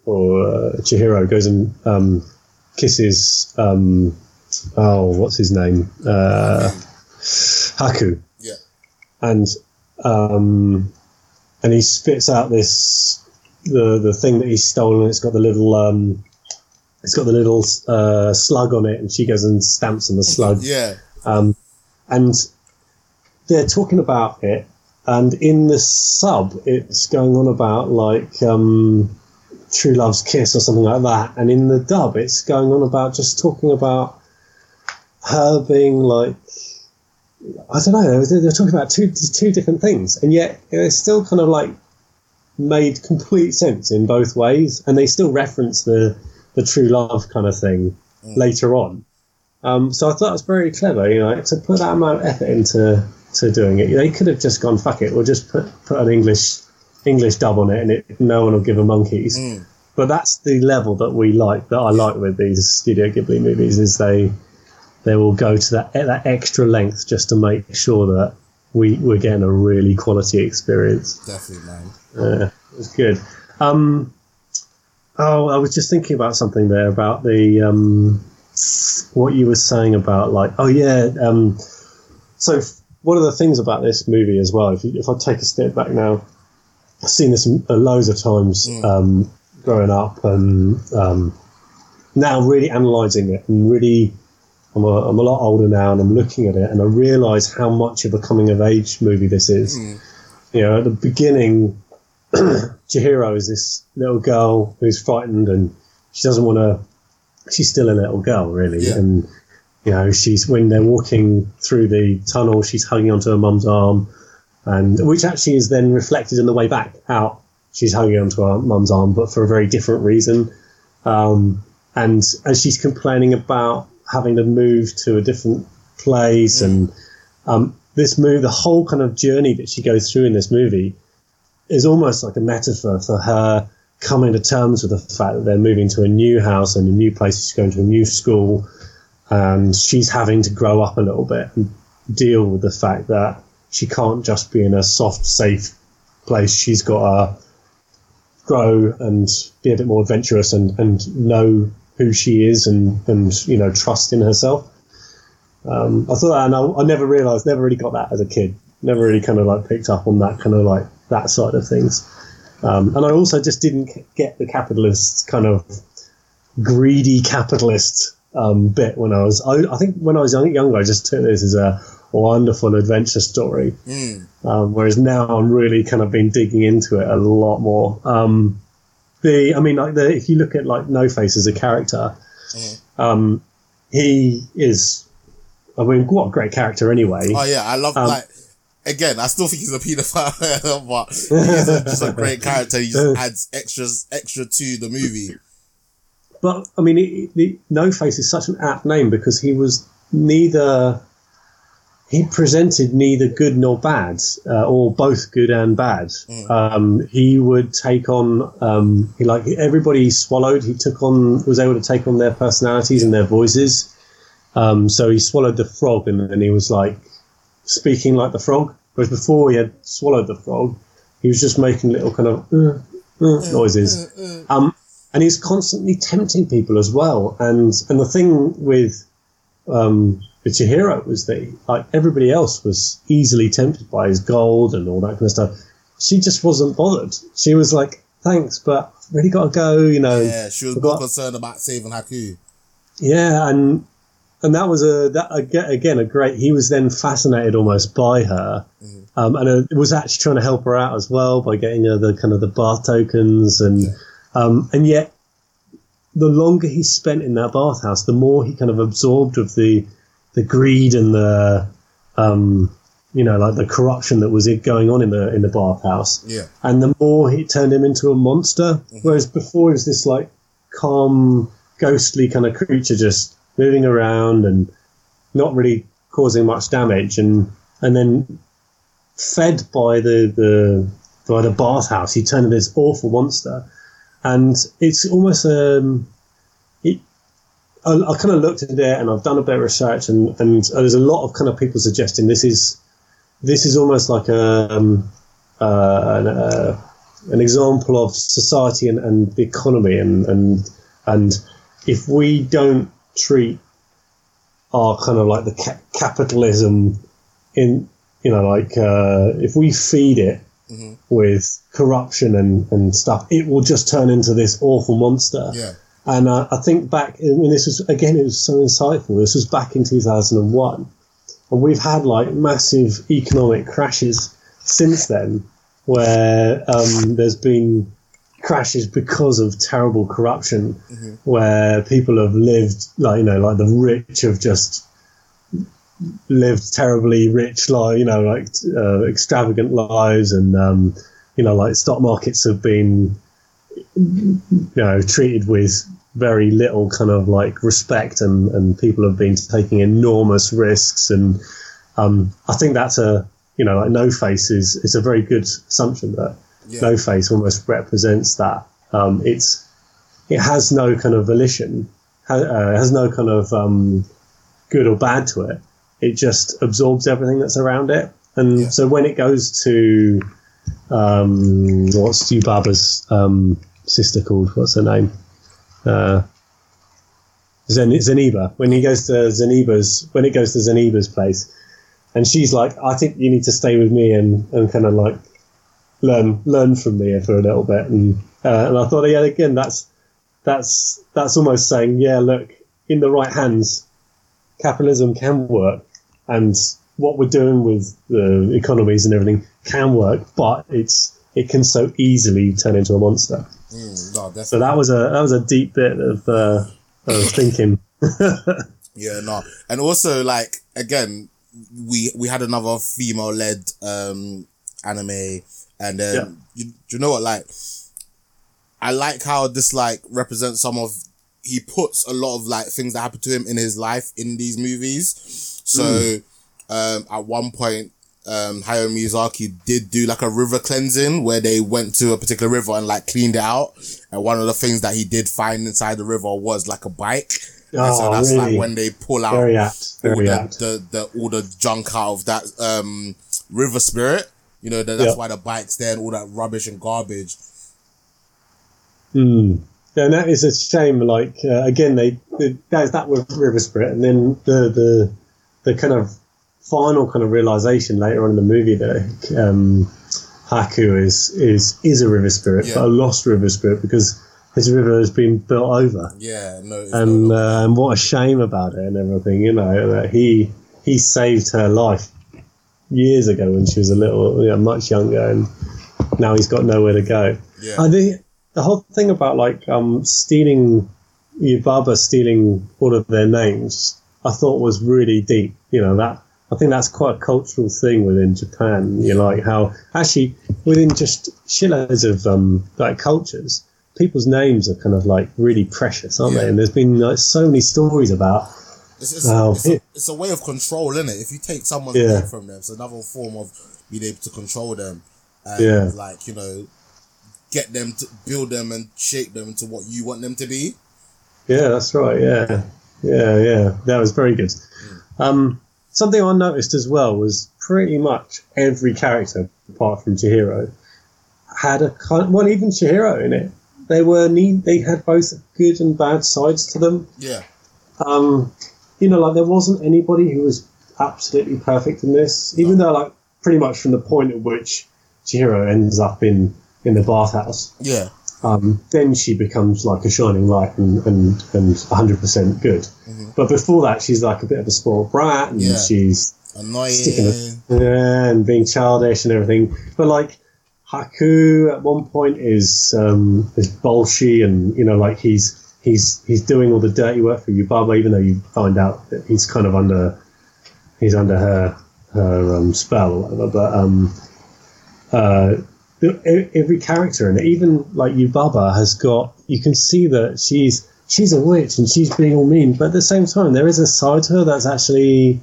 or uh, Chihiro goes and um, kisses um, oh what's his name uh, Haku, yeah, and um, and he spits out this the the thing that he's stolen. It's got the little um, it's got the little uh, slug on it, and she goes and stamps on the slug. yeah, Um, and they're talking about it, and in the sub, it's going on about like um, True Love's Kiss or something like that, and in the dub, it's going on about just talking about her being like. I don't know. They're, they're talking about two two different things, and yet it's still kind of like made complete sense in both ways, and they still reference the the true love kind of thing later on. Um, so I thought it was very clever, you know, to put that amount of effort into to doing it. They could have just gone fuck it, we'll just put put an English English dub on it, and it, no one will give a monkeys. Mm. But that's the level that we like, that I like with these Studio Ghibli movies, is they they will go to that that extra length just to make sure that we we're getting a really quality experience. definitely, man. Uh, it was good. Um, Oh, I was just thinking about something there about the um, what you were saying about like, oh yeah. Um, so one of the things about this movie as well, if, you, if I take a step back now, I've seen this loads of times Mm. um, growing up, and um, now really analysing it and really. I'm a, I'm a lot older now, and I'm looking at it, and I realise how much of a coming of age movie this is. Mm. You know, at the beginning, Chihiro is this little girl who's frightened and she doesn't want to. She's still a little girl, really, Yeah. and you know, she's when they're walking through the tunnel, she's hugging onto her mum's arm, and which actually is then reflected in the way back out. She's hugging onto her mum's arm, but for a very different reason. Um, and as she's complaining about having to move to a different place, and um, this move, the whole kind of journey that she goes through in this movie is almost like a metaphor for her coming to terms with the fact that they're moving to a new house and a new place. She's going to a new school, and she's having to grow up a little bit and deal with the fact that she can't just be in a soft, safe place. She's got to grow and be a bit more adventurous and, and know who she is and, and you know trust in herself. Um, I thought that, and I, I never realised, never really got that as a kid. Never really kind of like picked up on that kind of like that side of things. Um, and I also just didn't get the capitalist kind of greedy capitalist um, bit when I was. I, I think when I was young, younger, I just took this as a wonderful adventure story. Mm. Um, whereas now I'm really kind of been digging into it a lot more. Um, the, I mean, like the, if you look at like No Face as a character, Mhm. um, he is. I mean, what a great character anyway. Oh yeah, I love Um, like. Again, I still think he's a paedophile, but he's a, just a great character. He just adds extras, extra to the movie. But I mean, it, it, No Face is such an apt name because he was neither. He presented neither good nor bad, uh, or both good and bad. Mm. Um, he would take on, um, he like everybody he swallowed. He took on, was able to take on their personalities and their voices. Um, so he swallowed the frog, and then he was like speaking like the frog. Whereas before he had swallowed the frog, he was just making little kind of uh, uh, noises. Um, and he's constantly tempting people as well. And and the thing with with Chihiro was that like everybody else was easily tempted by his gold and all that kind of stuff. She just wasn't bothered. She was like, "Thanks, but I've really got to go," you know. Yeah, she was Forgot- more concerned about saving Haku. Yeah, and and that was a that again a great. He was then fascinated almost by her, Mhm. um, and uh, was actually trying to help her out as well by getting her the kind of the bath tokens, and um, and yet the longer he spent in that bathhouse, the more he kind of absorbed of the the greed and the um, you know like the corruption that was it going on in the in the bathhouse Yeah, and the more he turned him into a monster. Whereas before he was this like calm, ghostly kind of creature just moving around and not really causing much damage, and and then fed by the the by the bathhouse, he turned into this awful monster, and it's almost um. I, I kind of looked at it and I've done a bit of research and, and there's a lot of kind of people suggesting this is this is almost like a um, uh, an, uh, an example of society and, and the economy and, and and if we don't treat our kind of like the ca- capitalism in you know like uh, if we feed it Mhm. with corruption and, and stuff it will just turn into this awful monster yeah, and uh, I think back, I mean, this was, again, it was so insightful. This was back in 2001. And we've had like massive economic crashes since then, where um, there's been crashes because of terrible corruption, Mhm. where people have lived, like, you know, like the rich have just lived terribly rich, like, you know, like uh, extravagant lives. And, um, you know, like stock markets have been you know treated with very little kind of like respect and and people have been taking enormous risks and um i think that's a you know like no face is is a very good assumption that yeah. no face almost represents that um it's it has no kind of volition ha, uh, has no kind of um good or bad to it it just absorbs everything that's around it and Yeah. so when it goes to um what's Yubaba's um sister called? What's her name? Uh, Zen- Zeniba. When he goes to Zeniba's, when it goes to Zeniba's place, and she's like, "I think you need to stay with me and, and kind of like learn learn from me for a little bit." And uh, and I thought, yeah, again, that's that's that's almost saying, yeah, look, in the right hands, capitalism can work, and what we're doing with the economies and everything can work, but it's it can so easily turn into a monster. Mm, no, definitely. So that was a that was a deep bit of, uh, of thinking. Yeah, no, and also like again, we we had another female led um anime, and then Yeah. you, do you know what like, I like how this like represents some of he puts a lot of like things that happen to him in his life in these movies. So, um, at one point. Um, Hayao Miyazaki did do like a river cleansing where they went to a particular river and like cleaned it out. And one of the things that he did find inside the river was like a bike. Oh, And so Oh, that's really? like when they pull out Very apt. all the, apt. the, the all the junk out of that um river spirit. You know, that's Yeah. why the bike's there and all that rubbish and garbage. Mm. Yeah, and that is a shame. Like uh, again, they, they there's that with River Spirit, and then the the the kind of final kind of realization later on in the movie that um, Haku is is is a river spirit, Yeah. but a lost river spirit because his river has been built over. Yeah, no, and no- uh, and what a shame about it and everything. You know that he he saved her life years ago when she was a little, you know, much younger, and now he's got nowhere to go. yeah, I think the whole thing about like um stealing Yubaba stealing all of their names, I thought was really deep. You know that I think that's quite a cultural thing within Japan. You know, like how actually within just shitloads of um like cultures, people's names are kind of like really precious, aren't Yeah. they? And there's been like so many stories about it's, it's, it's, a, it's a way of control, isn't it? If you take someone's Yeah. name from them, it's another form of being able to control them. And Yeah. like, you know, get them to build them and shape them into what you want them to be. Yeah, that's right. Yeah, yeah, yeah. That was very good. Um, something I noticed as well was pretty much every character, apart from Chihiro, had a kind. Well, even Chihiro in it, they were neat. They had both good and bad sides to them. Yeah. Um, you know, like there wasn't anybody who was absolutely perfect in this, even though, like, pretty much from the point at which Chihiro ends up in in the bathhouse Yeah. Um, then she becomes like a shining light and and and 100% good. Mhm. But before that, she's like a bit of a spoiled brat, and Yeah. she's Annoying. Sticking yeah, and being childish and everything. But like Haku at one point is um, is bolshy, and you know, like he's he's he's doing all the dirty work for Yubaba, even though you find out that he's kind of under he's under her her um, spell or whatever. But um, uh, every character in it. even like Yubaba has got you can see that she's she's a witch and she's being all mean, but at the same time there is a side to her that's actually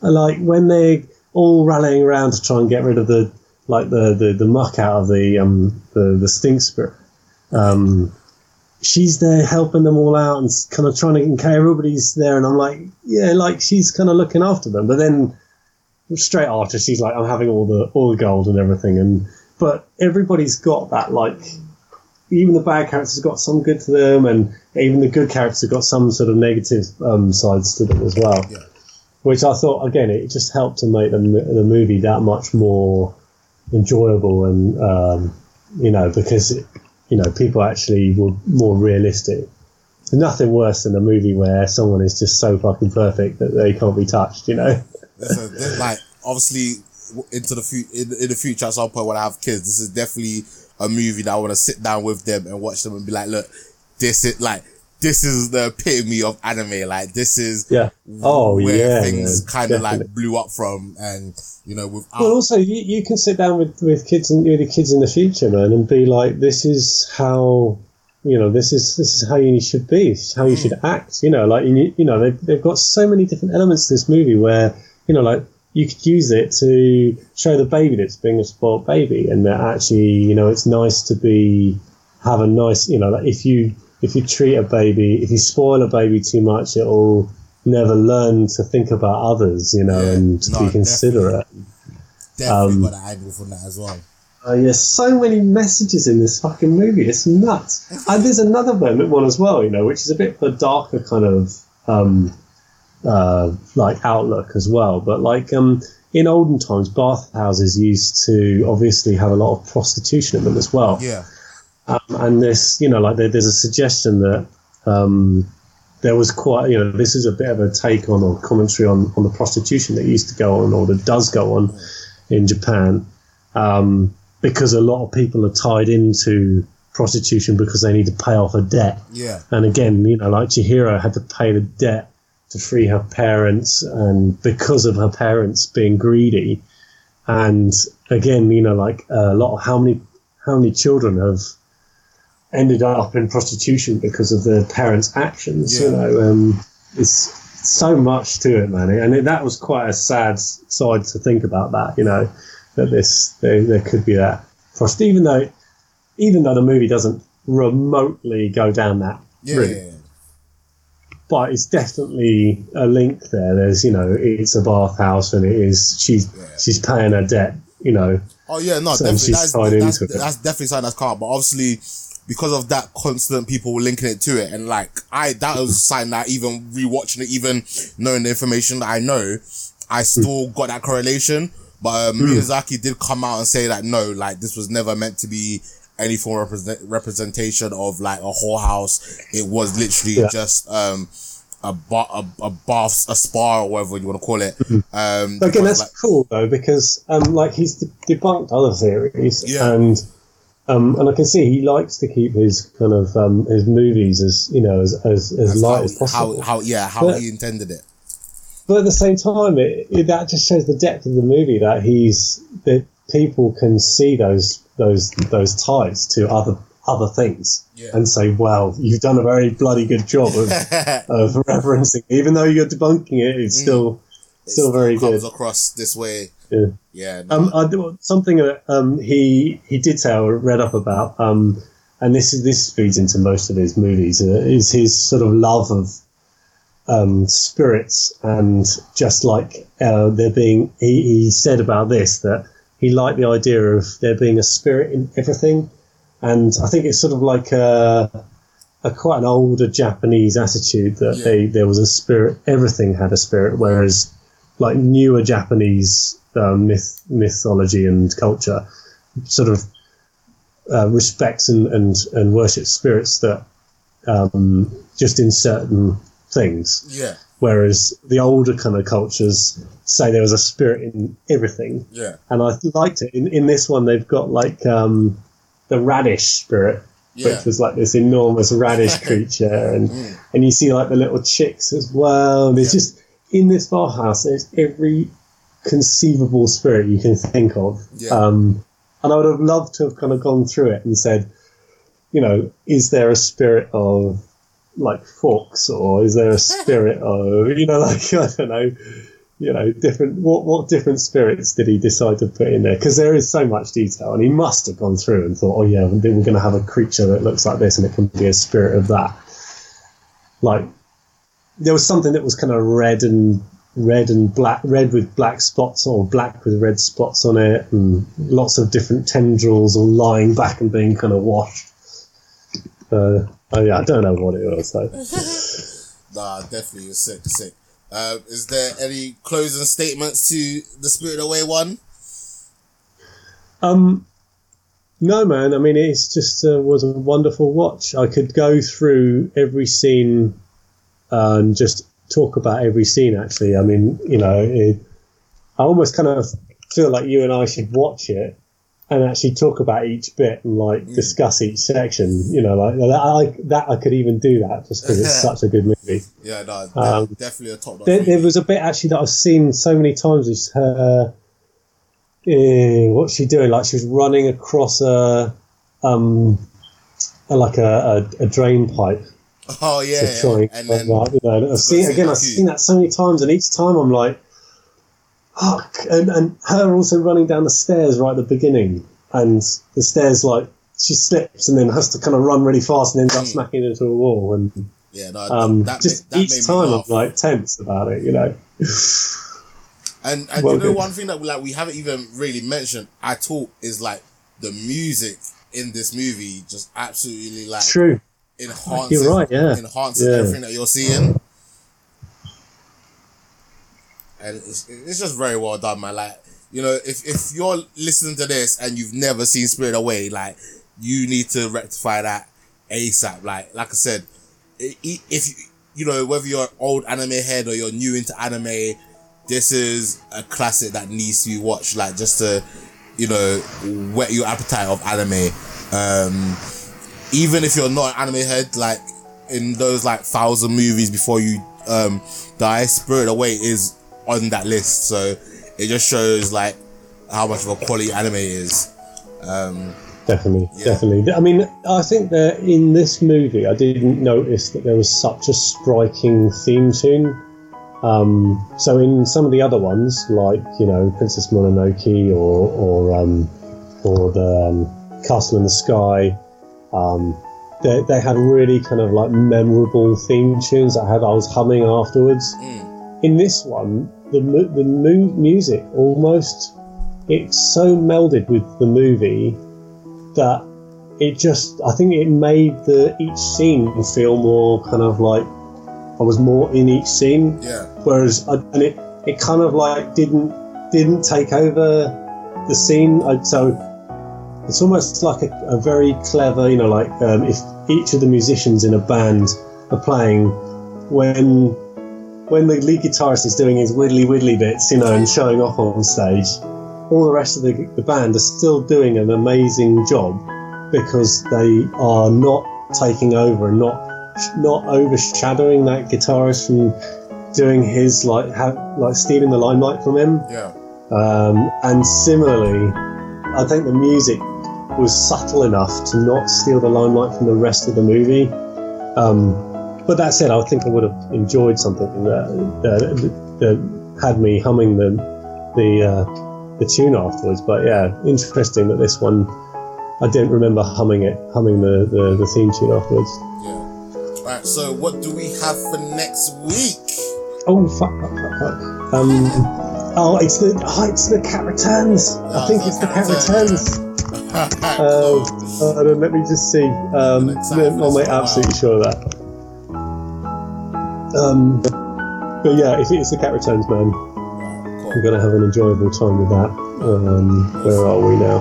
like when they're all rallying around to try and get rid of the like the the, the muck out of the um the, the stink spirit. Um, she's there helping them all out and kind of trying to okay, everybody's there and I'm like yeah like she's kind of looking after them but then straight after she's like I'm having all the all the gold and everything and but everybody's got that like even the bad characters got some good to them and even the good characters have got some sort of negative um, sides to them as well Yeah. which I thought again it just helped to make the, the movie that much more enjoyable and um, you know because it, you know people actually were more realistic. There's nothing worse than a movie where someone is just so fucking perfect that they can't be touched. You know. So, like obviously into the fu- in, in the future at some point when I have kids, this is definitely a movie that I want to sit down with them and watch them and be like, look, this is like this is the epitome of anime. Like this is Yeah. Oh where yeah. things kind of like blew up from, and you know without Well, also you, you can sit down with, with kids and with the kids in the future, man, and be like, this is how you know this is this is how you should be, this is how you hmm. should act. You know, like you, you know they've, they've got so many different elements to this movie where you know like you could use it to show the baby that's being a spoiled baby, and that actually you know it's nice to be have a nice you know like if you if you treat a baby if you spoil a baby too much, it'll never learn to think about others, you know, Yeah, and to no, be considerate. definitely um, got an angle from that as well. Uh, yeah, so many messages in this fucking movie. It's nuts. and there's another one, one as well, you know, which is a bit of a darker kind of um, uh, like outlook as well. But like um, in olden times, bathhouses used to obviously have a lot of prostitution in them as well. Yeah. Um, and this, you know, like there, there's a suggestion that um, there was quite, you know, this is a bit of a take on or commentary on, on the prostitution that used to go on or that does go on in Japan, um, because a lot of people are tied into prostitution because they need to pay off a debt. Yeah. And again, you know, like Chihiro had to pay the debt to free her parents, and because of her parents being greedy, and again, you know, like a lot of how many how many children have ended up in prostitution because of their parents' actions. You know, um, it's so much to it, man, and it, that was quite a sad side to think about. That you know, that this there, there could be that prost, even though even though the movie doesn't remotely go down that Yeah. route yeah, yeah. But it's definitely a link there. There's, you know, it's a bathhouse and it is she's Yeah. she's paying her debt. You know, Oh yeah, no, So definitely. That's, that's, it. that's definitely something that's come. But obviously, because of that constant people were linking it to it, and like I, that was something that even rewatching it, even knowing the information that I know, I still got that correlation. But um, Miyazaki did come out and say that no, like this was never meant to be any form of represent- representation of like a whorehouse. It was literally Yeah. just um a bar, a, a bath, a spa, or whatever you want to call it. Um, But again, that's like, cool though because um, like he's de- debunked other theories, Yeah. and um, and I can see he likes to keep his kind of um, his movies as you know as as, as that's light how, as possible. how, how, yeah, how But- he intended it. but at the same time, it, it, that just shows the depth of the movie that he's that people can see those those those ties to other other things Yeah. and say, "Well, you've done a very bloody good job of, of referencing, even though you're debunking it. It's still still very comes good." across this way. Yeah. Yeah. no. Um, I, do- something that um, he he did say I read up about, um, and this is this feeds into most of his movies, uh, is his sort of love of um, spirits and just like uh, there being. He, he said about this that he liked the idea of there being a spirit in everything, and I think it's sort of like a, a quite an older Japanese attitude that Yeah. they there was a spirit. Everything had a spirit, whereas like newer Japanese uh, myth mythology and culture sort of uh, respects and, and and worships spirits that um, just in certain things. yeah. Whereas the older kind of cultures say there was a spirit in everything, Yeah. and I liked it. In in this one, they've got like um, the radish spirit, Yeah. which was like this enormous radish creature, and Mm. and you see like the little chicks as well. There's just in this farmhouse, there's every conceivable spirit you can think of. Yeah. Um, and I would have loved to have kind of gone through it and said, you know, is there a spirit of like forks, or is there a spirit of you know, like I don't know. You know, different. What what different spirits did he decide to put in there? Because there is so much detail, and he must have gone through and thought, "Oh yeah, we're going to have a creature that looks like this, and it can be a spirit of that." Like, there was something that was kind of red and red and black, red with black spots, or black with red spots on it, and lots of different tendrils all lying back and being kind of washed. Uh, oh yeah, I don't know what it was though. Nah, definitely sick, sick. Uh, is there any closing statements to the Spirit Away one? Um, no, man. I mean, it's just uh, was a wonderful watch. I could go through every scene uh, and just talk about every scene. Actually, I mean, you know, it, I almost kind of feel like you and I should watch it and actually talk about each bit and like discuss each section. You know, like that. I, that I could even do that just because it's such a good movie. Yeah, no, Um, definitely a top. There, there was a bit actually that I've seen so many times. Is her, uh, what's she doing? Like she was running across a, um, a- like a, a, a drain pipe Oh yeah, to try yeah. and, and then like, you know, I've seen again. I've seen that so many times, and each time I'm like, fuck. And and her also running down the stairs right at the beginning, and the stairs like she slips and then has to kind of run really fast and ends up Mm. smacking into a wall and. yeah, no, Um, that, just made, that each made time I'm like tense about it, you know. And and Well you know good. one thing that we like we haven't even really mentioned at all is like the music in this movie just absolutely like True. enhances right, yeah. enhances Yeah. everything that you're seeing. And it's, it's just very well done, man. Like, you know, if, if you're listening to this and you've never seen Spirit Away, like, you need to rectify that ASAP. Like, like I said, if you, you know, whether you're an old anime head or you're new into anime, this is a classic that needs to be watched, like, just to, you know, whet your appetite of anime. Um, even if you're not an anime head, like in those like thousand movies before you um die, Spirit Away is on that list. So it just shows like how much of a quality anime is. Um, Definitely, Yeah. definitely. I mean, I think that in this movie, I didn't notice that there was such a striking theme tune. Um, so in some of the other ones, like you know Princess Mononoke or or um, or the um, Castle in the Sky, um, they, they had really kind of like memorable theme tunes that I had I was humming afterwards. mm, In this one, the mu- the mu- music almost it's so melded with the movie that it just I think it made the each scene feel more kind of like I was more in each scene. Yeah, whereas I, and it it kind of like didn't didn't take over the scene. I, so it's almost like a, a very clever you know like um, if each of the musicians in a band are playing when when the lead guitarist is doing his widdly widdly bits you know and showing off on stage all the rest of the, the band are still doing an amazing job because they are not taking over and not not overshadowing that guitarist from doing his like ha- like stealing the limelight from him. yeah, Um, and similarly, I think the music was subtle enough to not steal the limelight from the rest of the movie. Um, but that said, I think I would have enjoyed something that that, that had me humming the the uh, the tune afterwards. But yeah, interesting that this one I didn't remember humming it, humming the, the, the theme tune afterwards. yeah. Right. So what do we have for next week? Oh fuck, fuck, fuck, fuck. Um, oh, it's the oh, it's the cat returns. I think it's the cat returns. Oh, hold on, let me just see. Um, I'm absolutely sure of that. Um, but yeah, if it's the cat returns, man, Right, I'm gonna have an enjoyable time with that. Um, where are we now?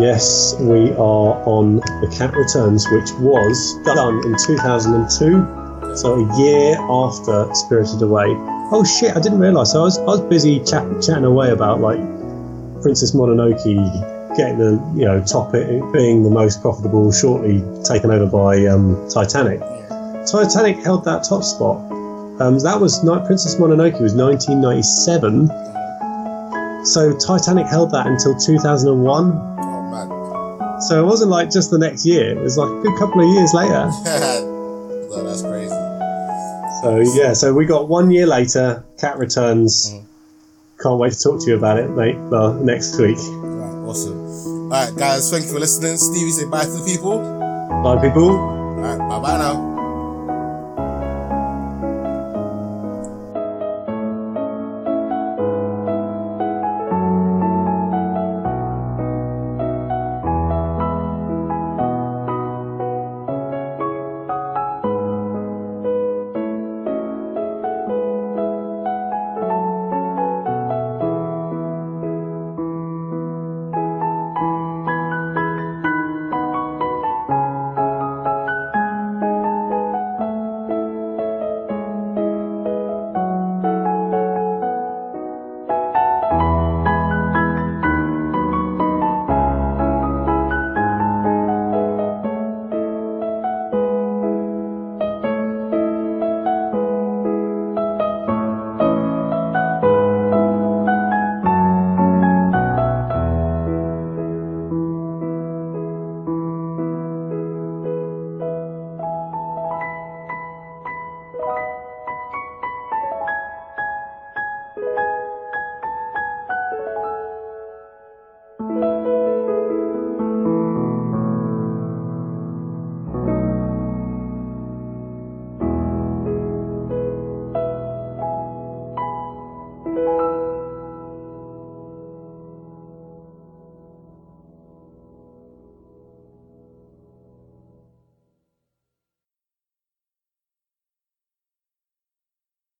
Yes, we are on the cat returns, which was done in 2002. So a year after Spirited Away. Oh shit! I didn't realise. I was I was busy chat, chatting away about like Princess Mononoke getting the you know top it being the most profitable, shortly taken over by um, Titanic. Titanic held that top spot. Um, that was Princess Mononoke was 1997. So Titanic held that until 2001. Oh man. So it wasn't like just the next year. It was like a good couple of years later. no, that's crazy. So yeah, so we got one year later. Cat returns. Mhm. Can't wait to talk to you about it, mate. Well, next week. Right, awesome. All right, guys, thank you for listening. Stevie, say bye to the people. Bye, people. All right, bye bye now.